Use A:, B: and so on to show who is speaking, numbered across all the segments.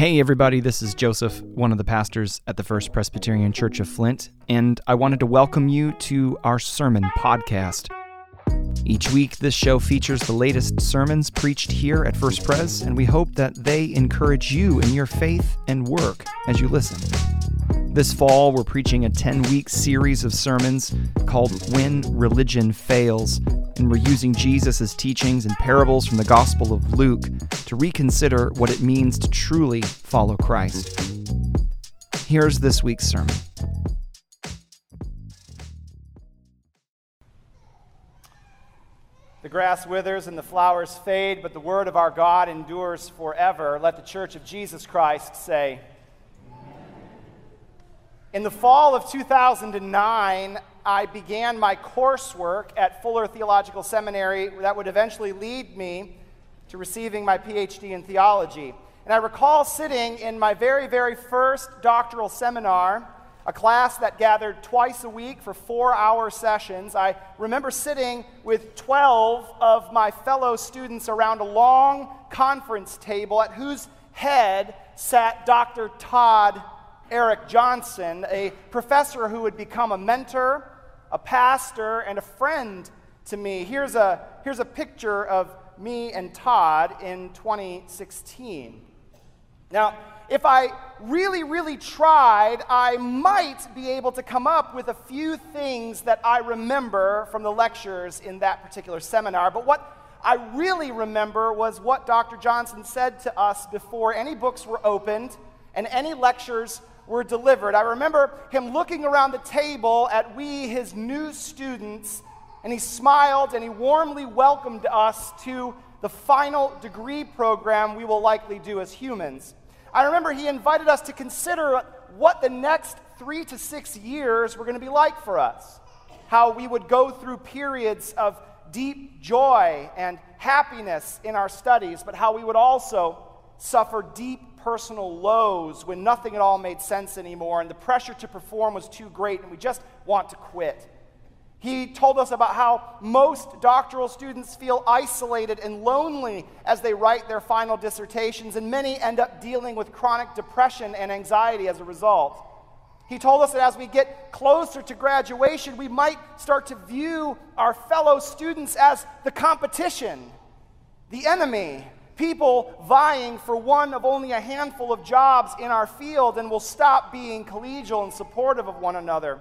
A: Hey, everybody, this is Joseph, one of the pastors at the First Presbyterian Church of Flint, and I wanted to welcome you to our sermon podcast. Each week, this show features the latest sermons preached here at First Pres, and we hope that they encourage you in your faith and work as you listen. This fall, we're preaching a 10 week series of sermons called When Religion Fails, and we're using Jesus' teachings and parables from the Gospel of Luke to reconsider what it means to truly follow Christ. Here's this week's sermon.
B: The grass withers and the flowers fade, but the word of our God endures forever. Let the church of Jesus Christ say, in the fall of 2009, I began my coursework at Fuller Theological Seminary that would eventually lead me to receiving my PhD in theology. And I recall sitting in my very, very first doctoral seminar, a class that gathered twice a week for four hour sessions. I remember sitting with 12 of my fellow students around a long conference table at whose head sat Dr. Todd Eric Johnson, a professor who would become a mentor, a pastor, and a friend to me. Here's a, here's a picture of me and Todd in 2016. Now, if I really, really tried, I might be able to come up with a few things that I remember from the lectures in that particular seminar. But what I really remember was what Dr. Johnson said to us before any books were opened and any lectures were delivered. I remember him looking around the table at we, his new students, and he smiled and he warmly welcomed us to the final degree program we will likely do as humans. I remember he invited us to consider what the next three to six years were going to be like for us. How we would go through periods of deep joy and happiness in our studies, but how we would also suffer deep personal lows when nothing at all made sense anymore and the pressure to perform was too great and we just want to quit. He told us about how most doctoral students feel isolated and lonely as they write their final dissertations, and many end up dealing with chronic depression and anxiety as a result. He told us that as we get closer to graduation, we might start to view our fellow students as the competition, the enemy, people vying for one of only a handful of jobs in our field and will stop being collegial and supportive of one another.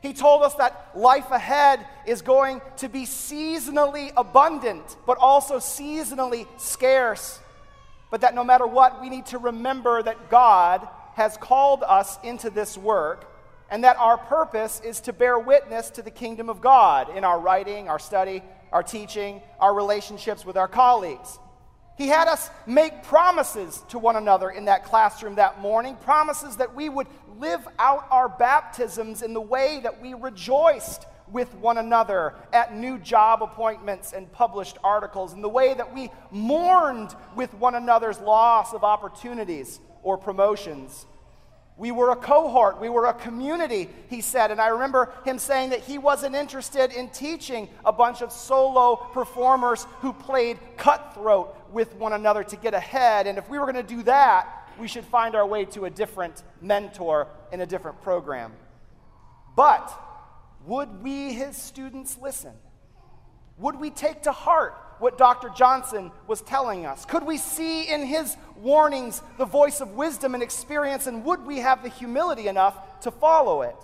B: He told us that life ahead is going to be seasonally abundant, but also seasonally scarce. But that no matter what, we need to remember that God has called us into this work and that our purpose is to bear witness to the kingdom of God in our writing, our study, our teaching, our relationships with our colleagues. He had us make promises to one another in that classroom that morning, promises that we would live out our baptisms in the way that we rejoiced with one another at new job appointments and published articles, in the way that we mourned with one another's loss of opportunities or promotions. We were a cohort, we were a community, he said. And I remember him saying that he wasn't interested in teaching a bunch of solo performers who played cutthroat with one another to get ahead. And if we were going to do that, we should find our way to a different mentor in a different program. But would we, his students, listen? Would we take to heart what Dr. Johnson was telling us? Could we see in his warnings the voice of wisdom and experience, and would we have the humility enough to follow it?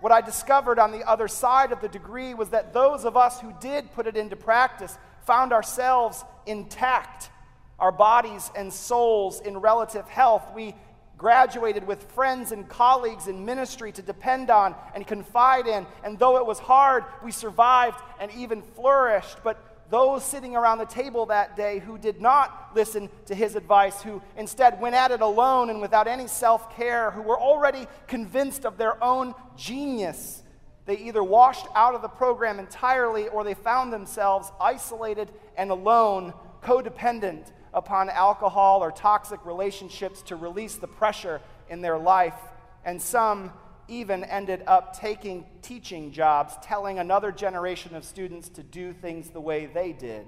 B: What I discovered on the other side of the degree was that those of us who did put it into practice found ourselves intact, our bodies and souls in relative health. We graduated with friends and colleagues in ministry to depend on and confide in. And though it was hard, we survived and even flourished. But those sitting around the table that day who did not listen to his advice, who instead went at it alone and without any self care, who were already convinced of their own genius, they either washed out of the program entirely or they found themselves isolated and alone, codependent upon alcohol or toxic relationships to release the pressure in their life. And some even ended up taking teaching jobs, telling another generation of students to do things the way they did.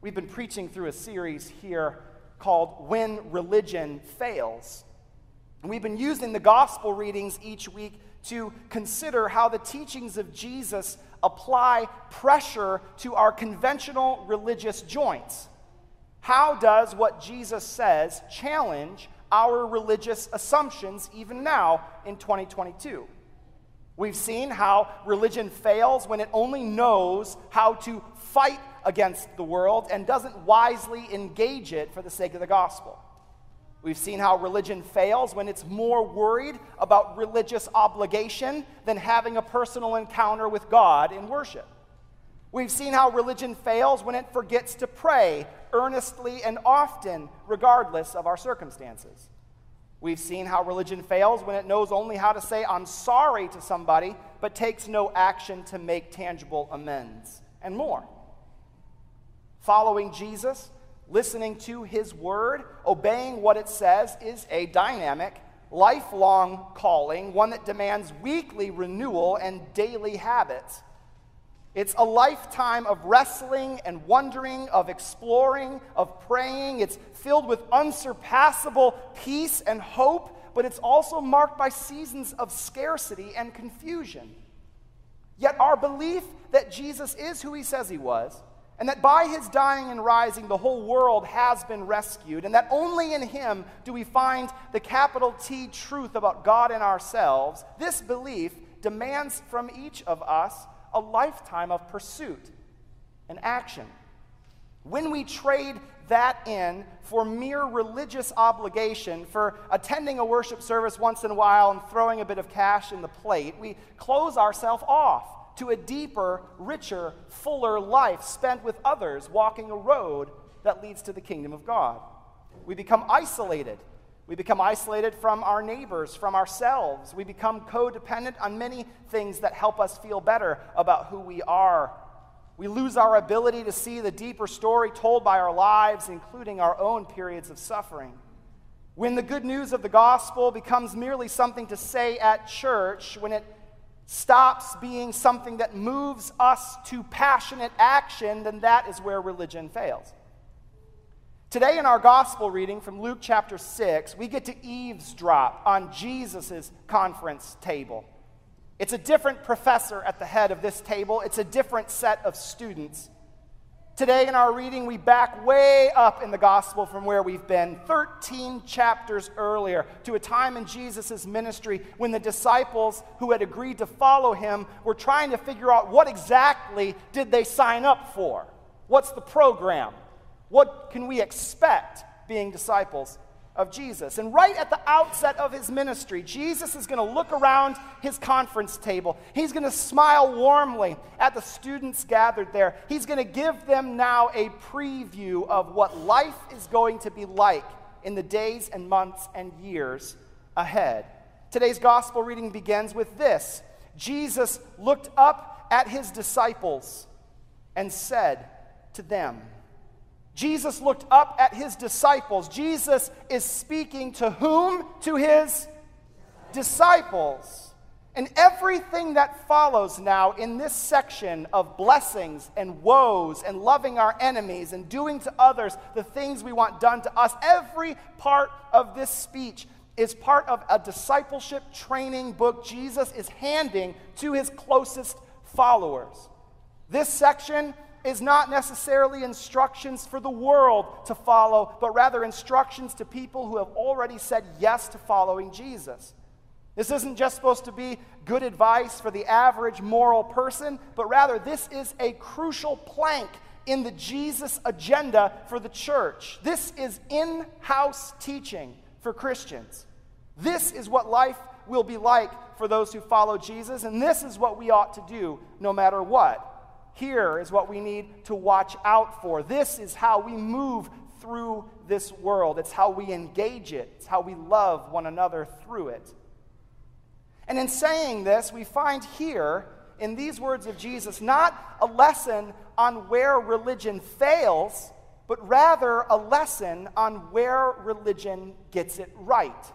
B: We've been preaching through a series here called When Religion Fails. And we've been using the gospel readings each week to consider how the teachings of Jesus apply pressure to our conventional religious joints. How does what Jesus says challenge our religious assumptions even now in 2022? We've seen how religion fails when it only knows how to fight against the world and doesn't wisely engage it for the sake of the gospel. We've seen how religion fails when it's more worried about religious obligation than having a personal encounter with God in worship. We've seen how religion fails when it forgets to pray earnestly and often, regardless of our circumstances. We've seen how religion fails when it knows only how to say, I'm sorry to somebody, but takes no action to make tangible amends, and more. Following Jesus listening to his word, obeying what it says, is a dynamic, lifelong calling, one that demands weekly renewal and daily habits. It's a lifetime of wrestling and wondering, of exploring, of praying. It's filled with unsurpassable peace and hope, but it's also marked by seasons of scarcity and confusion. Yet, our belief that Jesus is who he says he was and that by his dying and rising, the whole world has been rescued, and that only in him do we find the capital T truth about God and ourselves, this belief demands from each of us a lifetime of pursuit and action. When we trade that in for mere religious obligation, for attending a worship service once in a while and throwing a bit of cash in the plate, we close ourselves off to a deeper, richer, fuller life spent with others, walking a road that leads to the kingdom of God. We become isolated. We become isolated from our neighbors, from ourselves. We become codependent on many things that help us feel better about who we are. We lose our ability to see the deeper story told by our lives, including our own periods of suffering. When the good news of the gospel becomes merely something to say at church, when it stops being something that moves us to passionate action, then that is where religion fails. Today, in our gospel reading from Luke chapter 6, we get to eavesdrop on Jesus' conference table. It's a different professor at the head of this table, it's a different set of students. Today, in our reading, we back way up in the gospel from where we've been, 13 chapters earlier, to a time in Jesus' ministry when the disciples who had agreed to follow him were trying to figure out what exactly did they sign up for? What's the program? What can we expect being disciples of Jesus. And right at the outset of his ministry, Jesus is going to look around his conference table. He's going to smile warmly at the students gathered there. He's going to give them now a preview of what life is going to be like in the days and months and years ahead. Today's gospel reading begins with this Jesus looked up at his disciples and said to them, Jesus looked up at his disciples. Jesus is speaking to whom? To his disciples. And everything that follows now in this section of blessings and woes and loving our enemies and doing to others the things we want done to us, every part of this speech is part of a discipleship training book Jesus is handing to his closest followers. This section is not necessarily instructions for the world to follow, but rather instructions to people who have already said yes to following Jesus. This isn't just supposed to be good advice for the average moral person, but rather this is a crucial plank in the Jesus agenda for the church. This is in house teaching for Christians. This is what life will be like for those who follow Jesus, and this is what we ought to do no matter what. Here is what we need to watch out for. This is how we move through this world. It's how we engage it, it's how we love one another through it. And in saying this, we find here in these words of Jesus not a lesson on where religion fails, but rather a lesson on where religion gets it right.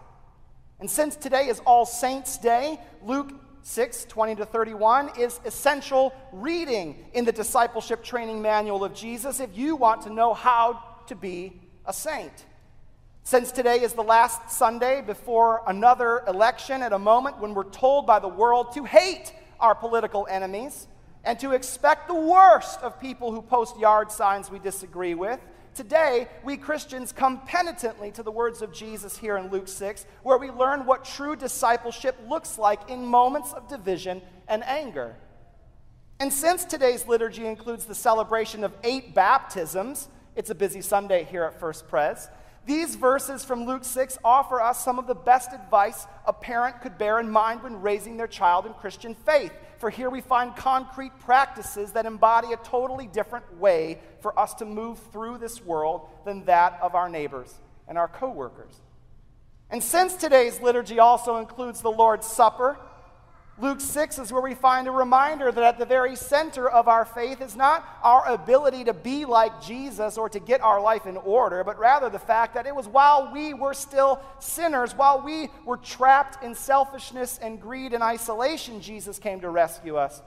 B: And since today is All Saints' Day, Luke 6 20 to 31 is essential reading in the discipleship training manual of Jesus if you want to know how to be a saint. Since today is the last Sunday before another election, at a moment when we're told by the world to hate our political enemies and to expect the worst of people who post yard signs we disagree with, today we Christians come penitently to the words of Jesus here in Luke 6, where we learn what true discipleship looks like in moments of division and anger. And since today's liturgy includes the celebration of eight baptisms, it's a busy Sunday here at First Pres. These verses from Luke 6 offer us some of the best advice a parent could bear in mind when raising their child in Christian faith. For here we find concrete practices that embody a totally different way for us to move through this world than that of our neighbors and our coworkers. And since today's liturgy also includes the Lord's Supper, Luke 6 is where we find a reminder that at the very center of our faith is not our ability to be like Jesus or to get our life in order, but rather the fact that it was while we were still sinners, while we were trapped in selfishness and greed and isolation, Jesus came to rescue us.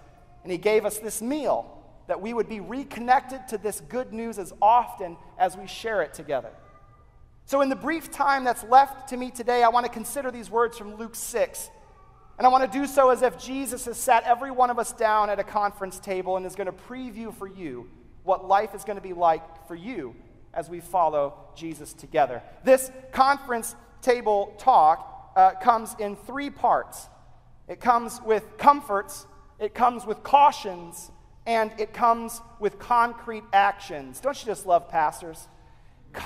B: And he gave us this meal that we would be reconnected to this good news as often as we share it together. So, in the brief time that's left to me today, I want to consider these words from Luke 6 and I want to do so as if Jesus has sat every one of us down at a conference table and is going to preview for you what life is going to be like for you as we follow Jesus together. This conference table talk uh, comes in three parts it comes with comforts, it comes with cautions, and it comes with concrete actions. Don't you just love pastors? It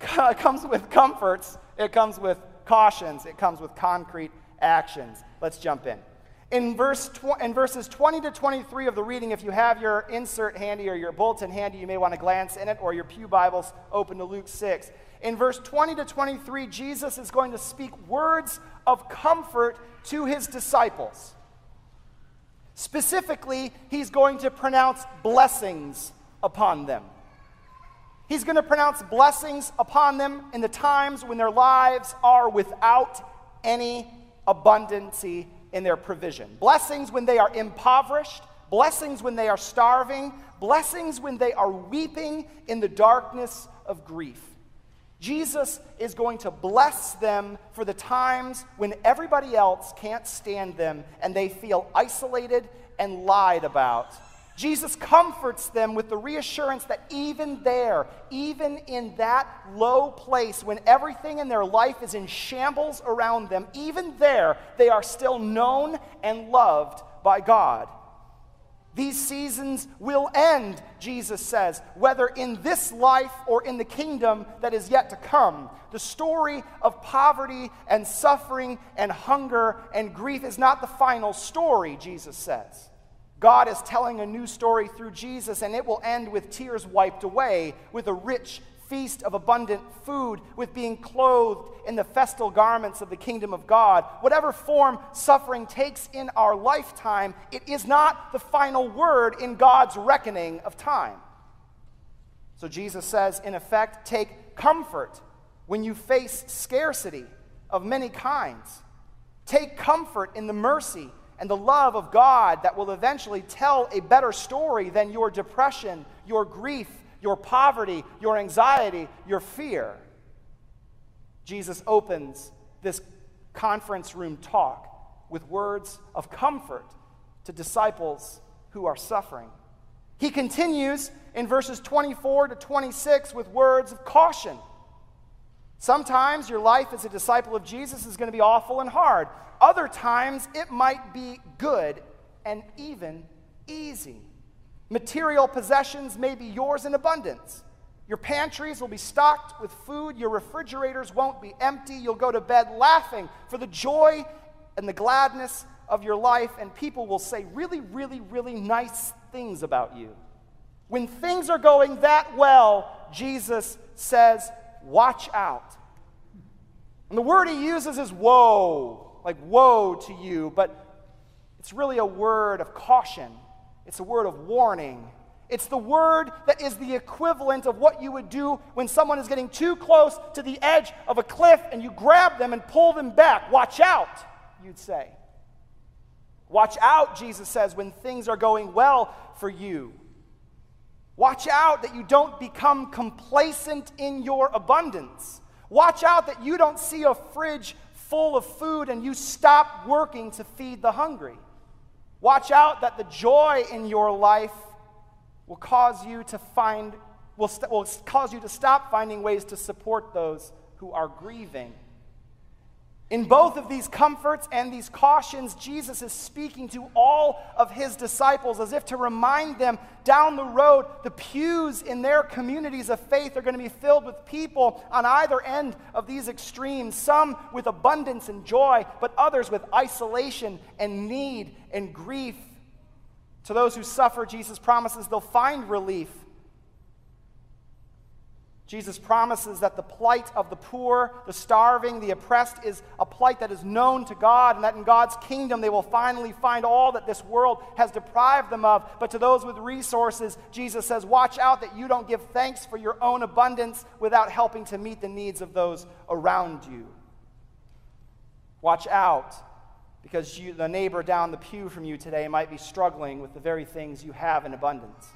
B: comes with comforts, it comes with cautions, it comes with concrete actions. Let's jump in. In, verse tw- in verses 20 to 23 of the reading, if you have your insert handy or your bulletin handy, you may want to glance in it, or your Pew Bibles open to Luke 6. In verse 20 to 23, Jesus is going to speak words of comfort to his disciples. Specifically, he's going to pronounce blessings upon them. He's going to pronounce blessings upon them in the times when their lives are without any abundancy in their provision. Blessings when they are impoverished, blessings when they are starving, blessings when they are weeping in the darkness of grief. Jesus is going to bless them for the times when everybody else can't stand them and they feel isolated and lied about Jesus comforts them with the reassurance that even there, even in that low place, when everything in their life is in shambles around them, even there, they are still known and loved by God. These seasons will end, Jesus says, whether in this life or in the kingdom that is yet to come. The story of poverty and suffering and hunger and grief is not the final story, Jesus says. God is telling a new story through Jesus, and it will end with tears wiped away, with a rich feast of abundant food, with being clothed in the festal garments of the kingdom of God. Whatever form suffering takes in our lifetime, it is not the final word in God's reckoning of time. So Jesus says, in effect, take comfort when you face scarcity of many kinds. Take comfort in the mercy and the love of God that will eventually tell a better story than your depression, your grief, your poverty, your anxiety, your fear. Jesus opens this conference room talk with words of comfort to disciples who are suffering. He continues in verses 24 to 26 with words of caution. Sometimes your life as a disciple of Jesus is going to be awful and hard. Other times, it might be good and even easy. Material possessions may be yours in abundance. Your pantries will be stocked with food. Your refrigerators won't be empty. You'll go to bed laughing for the joy and the gladness of your life, and people will say really, really, really nice things about you. When things are going that well, Jesus says, Watch out. And the word he uses is woe like woe to you, but it's really a word of caution. It's a word of warning. It's the word that is the equivalent of what you would do when someone is getting too close to the edge of a cliff and you grab them and pull them back. Watch out, you'd say. Watch out, Jesus says, when things are going well for you. Watch out that you don't become complacent in your abundance. Watch out that you don't see a fridge full of food and you stop working to feed the hungry. Watch out that the joy in your life will cause you to find will, st- will cause you to stop finding ways to support those who are grieving. In both of these comforts and these cautions, Jesus is speaking to all of his disciples as if to remind them down the road, the pews in their communities of faith are going to be filled with people on either end of these extremes, some with abundance and joy, but others with isolation and need and grief. To those who suffer, Jesus promises they'll find relief Jesus promises that the plight of the poor, the starving, the oppressed is a plight that is known to God, and that in God's kingdom they will finally find all that this world has deprived them of. But to those with resources, Jesus says, Watch out that you don't give thanks for your own abundance without helping to meet the needs of those around you. Watch out, because you, the neighbor down the pew from you today might be struggling with the very things you have in abundance.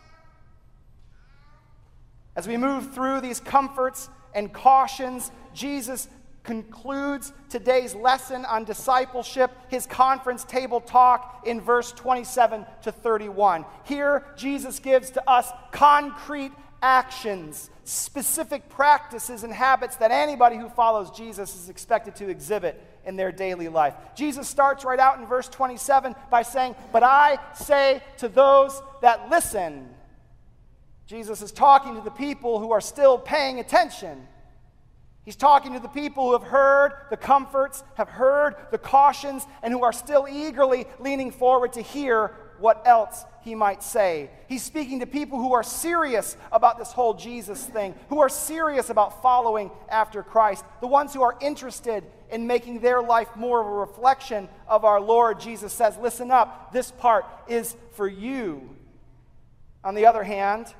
B: As we move through these comforts and cautions, Jesus concludes today's lesson on discipleship, his conference table talk in verse 27 to 31. Here, Jesus gives to us concrete actions, specific practices and habits that anybody who follows Jesus is expected to exhibit in their daily life. Jesus starts right out in verse 27 by saying, But I say to those that listen, Jesus is talking to the people who are still paying attention. He's talking to the people who have heard the comforts, have heard the cautions, and who are still eagerly leaning forward to hear what else he might say. He's speaking to people who are serious about this whole Jesus thing, who are serious about following after Christ, the ones who are interested in making their life more of a reflection of our Lord. Jesus says, Listen up, this part is for you. On the other hand,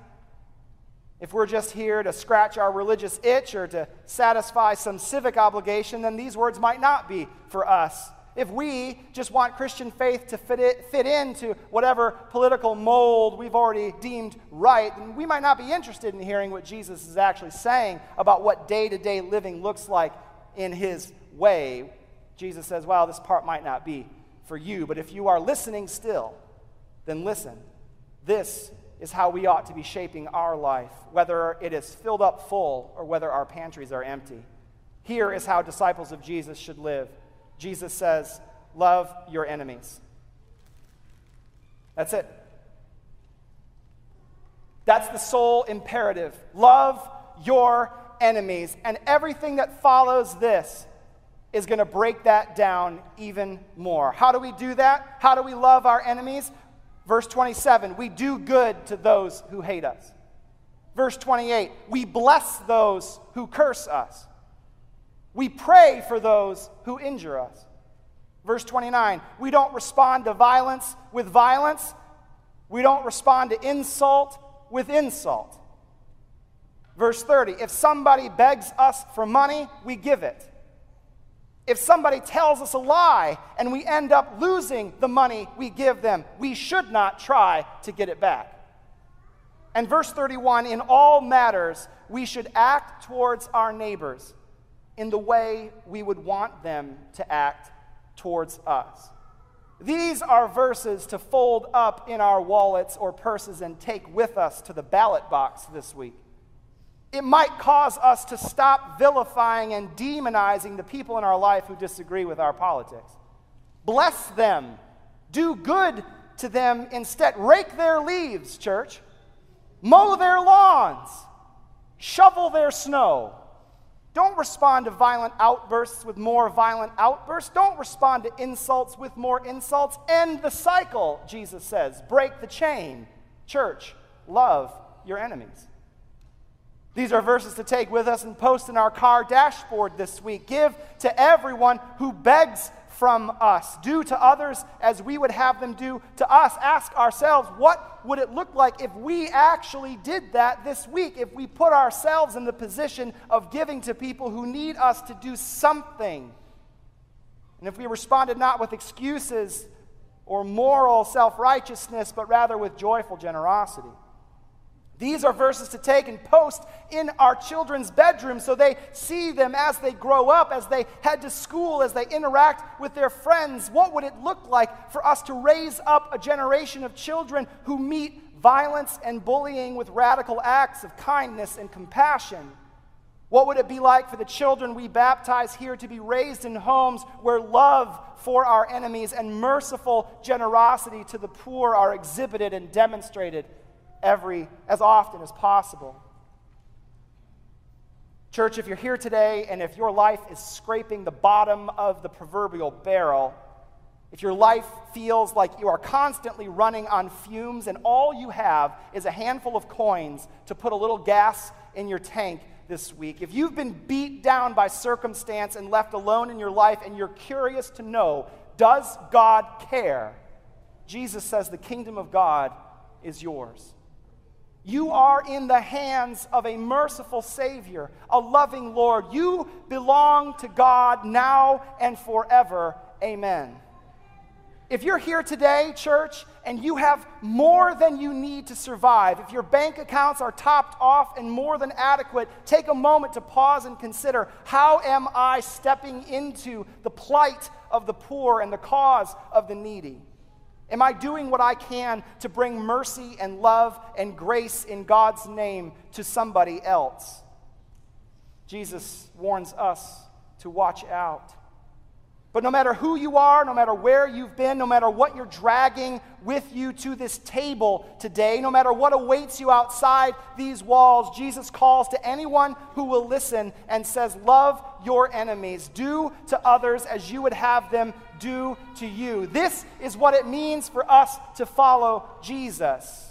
B: if we're just here to scratch our religious itch or to satisfy some civic obligation, then these words might not be for us. If we just want Christian faith to fit, it, fit into whatever political mold we've already deemed right, then we might not be interested in hearing what Jesus is actually saying about what day to day living looks like in his way. Jesus says, well, this part might not be for you, but if you are listening still, then listen. This is how we ought to be shaping our life, whether it is filled up full or whether our pantries are empty. Here is how disciples of Jesus should live. Jesus says, Love your enemies. That's it. That's the sole imperative. Love your enemies. And everything that follows this is going to break that down even more. How do we do that? How do we love our enemies? Verse 27, we do good to those who hate us. Verse 28, we bless those who curse us. We pray for those who injure us. Verse 29, we don't respond to violence with violence. We don't respond to insult with insult. Verse 30, if somebody begs us for money, we give it. If somebody tells us a lie and we end up losing the money we give them, we should not try to get it back. And verse 31 in all matters, we should act towards our neighbors in the way we would want them to act towards us. These are verses to fold up in our wallets or purses and take with us to the ballot box this week. It might cause us to stop vilifying and demonizing the people in our life who disagree with our politics. Bless them. Do good to them instead. Rake their leaves, church. Mow their lawns. Shovel their snow. Don't respond to violent outbursts with more violent outbursts. Don't respond to insults with more insults. End the cycle, Jesus says. Break the chain. Church, love your enemies. These are verses to take with us and post in our car dashboard this week. Give to everyone who begs from us. Do to others as we would have them do to us. Ask ourselves, what would it look like if we actually did that this week? If we put ourselves in the position of giving to people who need us to do something? And if we responded not with excuses or moral self righteousness, but rather with joyful generosity. These are verses to take and post in our children's bedrooms so they see them as they grow up, as they head to school, as they interact with their friends. What would it look like for us to raise up a generation of children who meet violence and bullying with radical acts of kindness and compassion? What would it be like for the children we baptize here to be raised in homes where love for our enemies and merciful generosity to the poor are exhibited and demonstrated every as often as possible. Church, if you're here today and if your life is scraping the bottom of the proverbial barrel, if your life feels like you are constantly running on fumes and all you have is a handful of coins to put a little gas in your tank this week, if you've been beat down by circumstance and left alone in your life and you're curious to know, does God care? Jesus says the kingdom of God is yours. You are in the hands of a merciful Savior, a loving Lord. You belong to God now and forever. Amen. If you're here today, church, and you have more than you need to survive, if your bank accounts are topped off and more than adequate, take a moment to pause and consider how am I stepping into the plight of the poor and the cause of the needy? Am I doing what I can to bring mercy and love and grace in God's name to somebody else? Jesus warns us to watch out. But no matter who you are, no matter where you've been, no matter what you're dragging with you to this table today, no matter what awaits you outside these walls, Jesus calls to anyone who will listen and says, Love your enemies. Do to others as you would have them do to you. This is what it means for us to follow Jesus.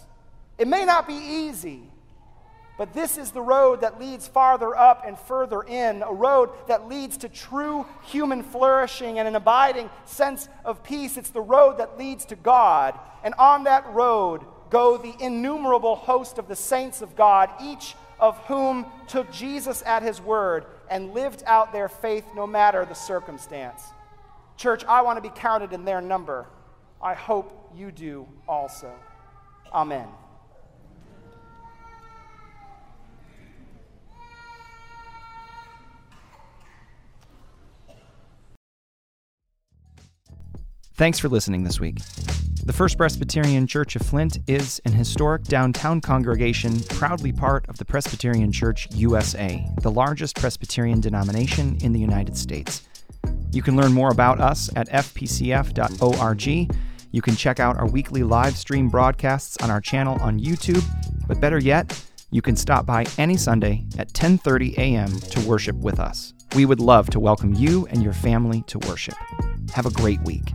B: It may not be easy. But this is the road that leads farther up and further in, a road that leads to true human flourishing and an abiding sense of peace. It's the road that leads to God. And on that road go the innumerable host of the saints of God, each of whom took Jesus at his word and lived out their faith no matter the circumstance. Church, I want to be counted in their number. I hope you do also. Amen.
A: Thanks for listening this week. The First Presbyterian Church of Flint is an historic downtown congregation proudly part of the Presbyterian Church USA, the largest Presbyterian denomination in the United States. You can learn more about us at fpcf.org. You can check out our weekly live stream broadcasts on our channel on YouTube, but better yet, you can stop by any Sunday at 10:30 a.m. to worship with us. We would love to welcome you and your family to worship. Have a great week.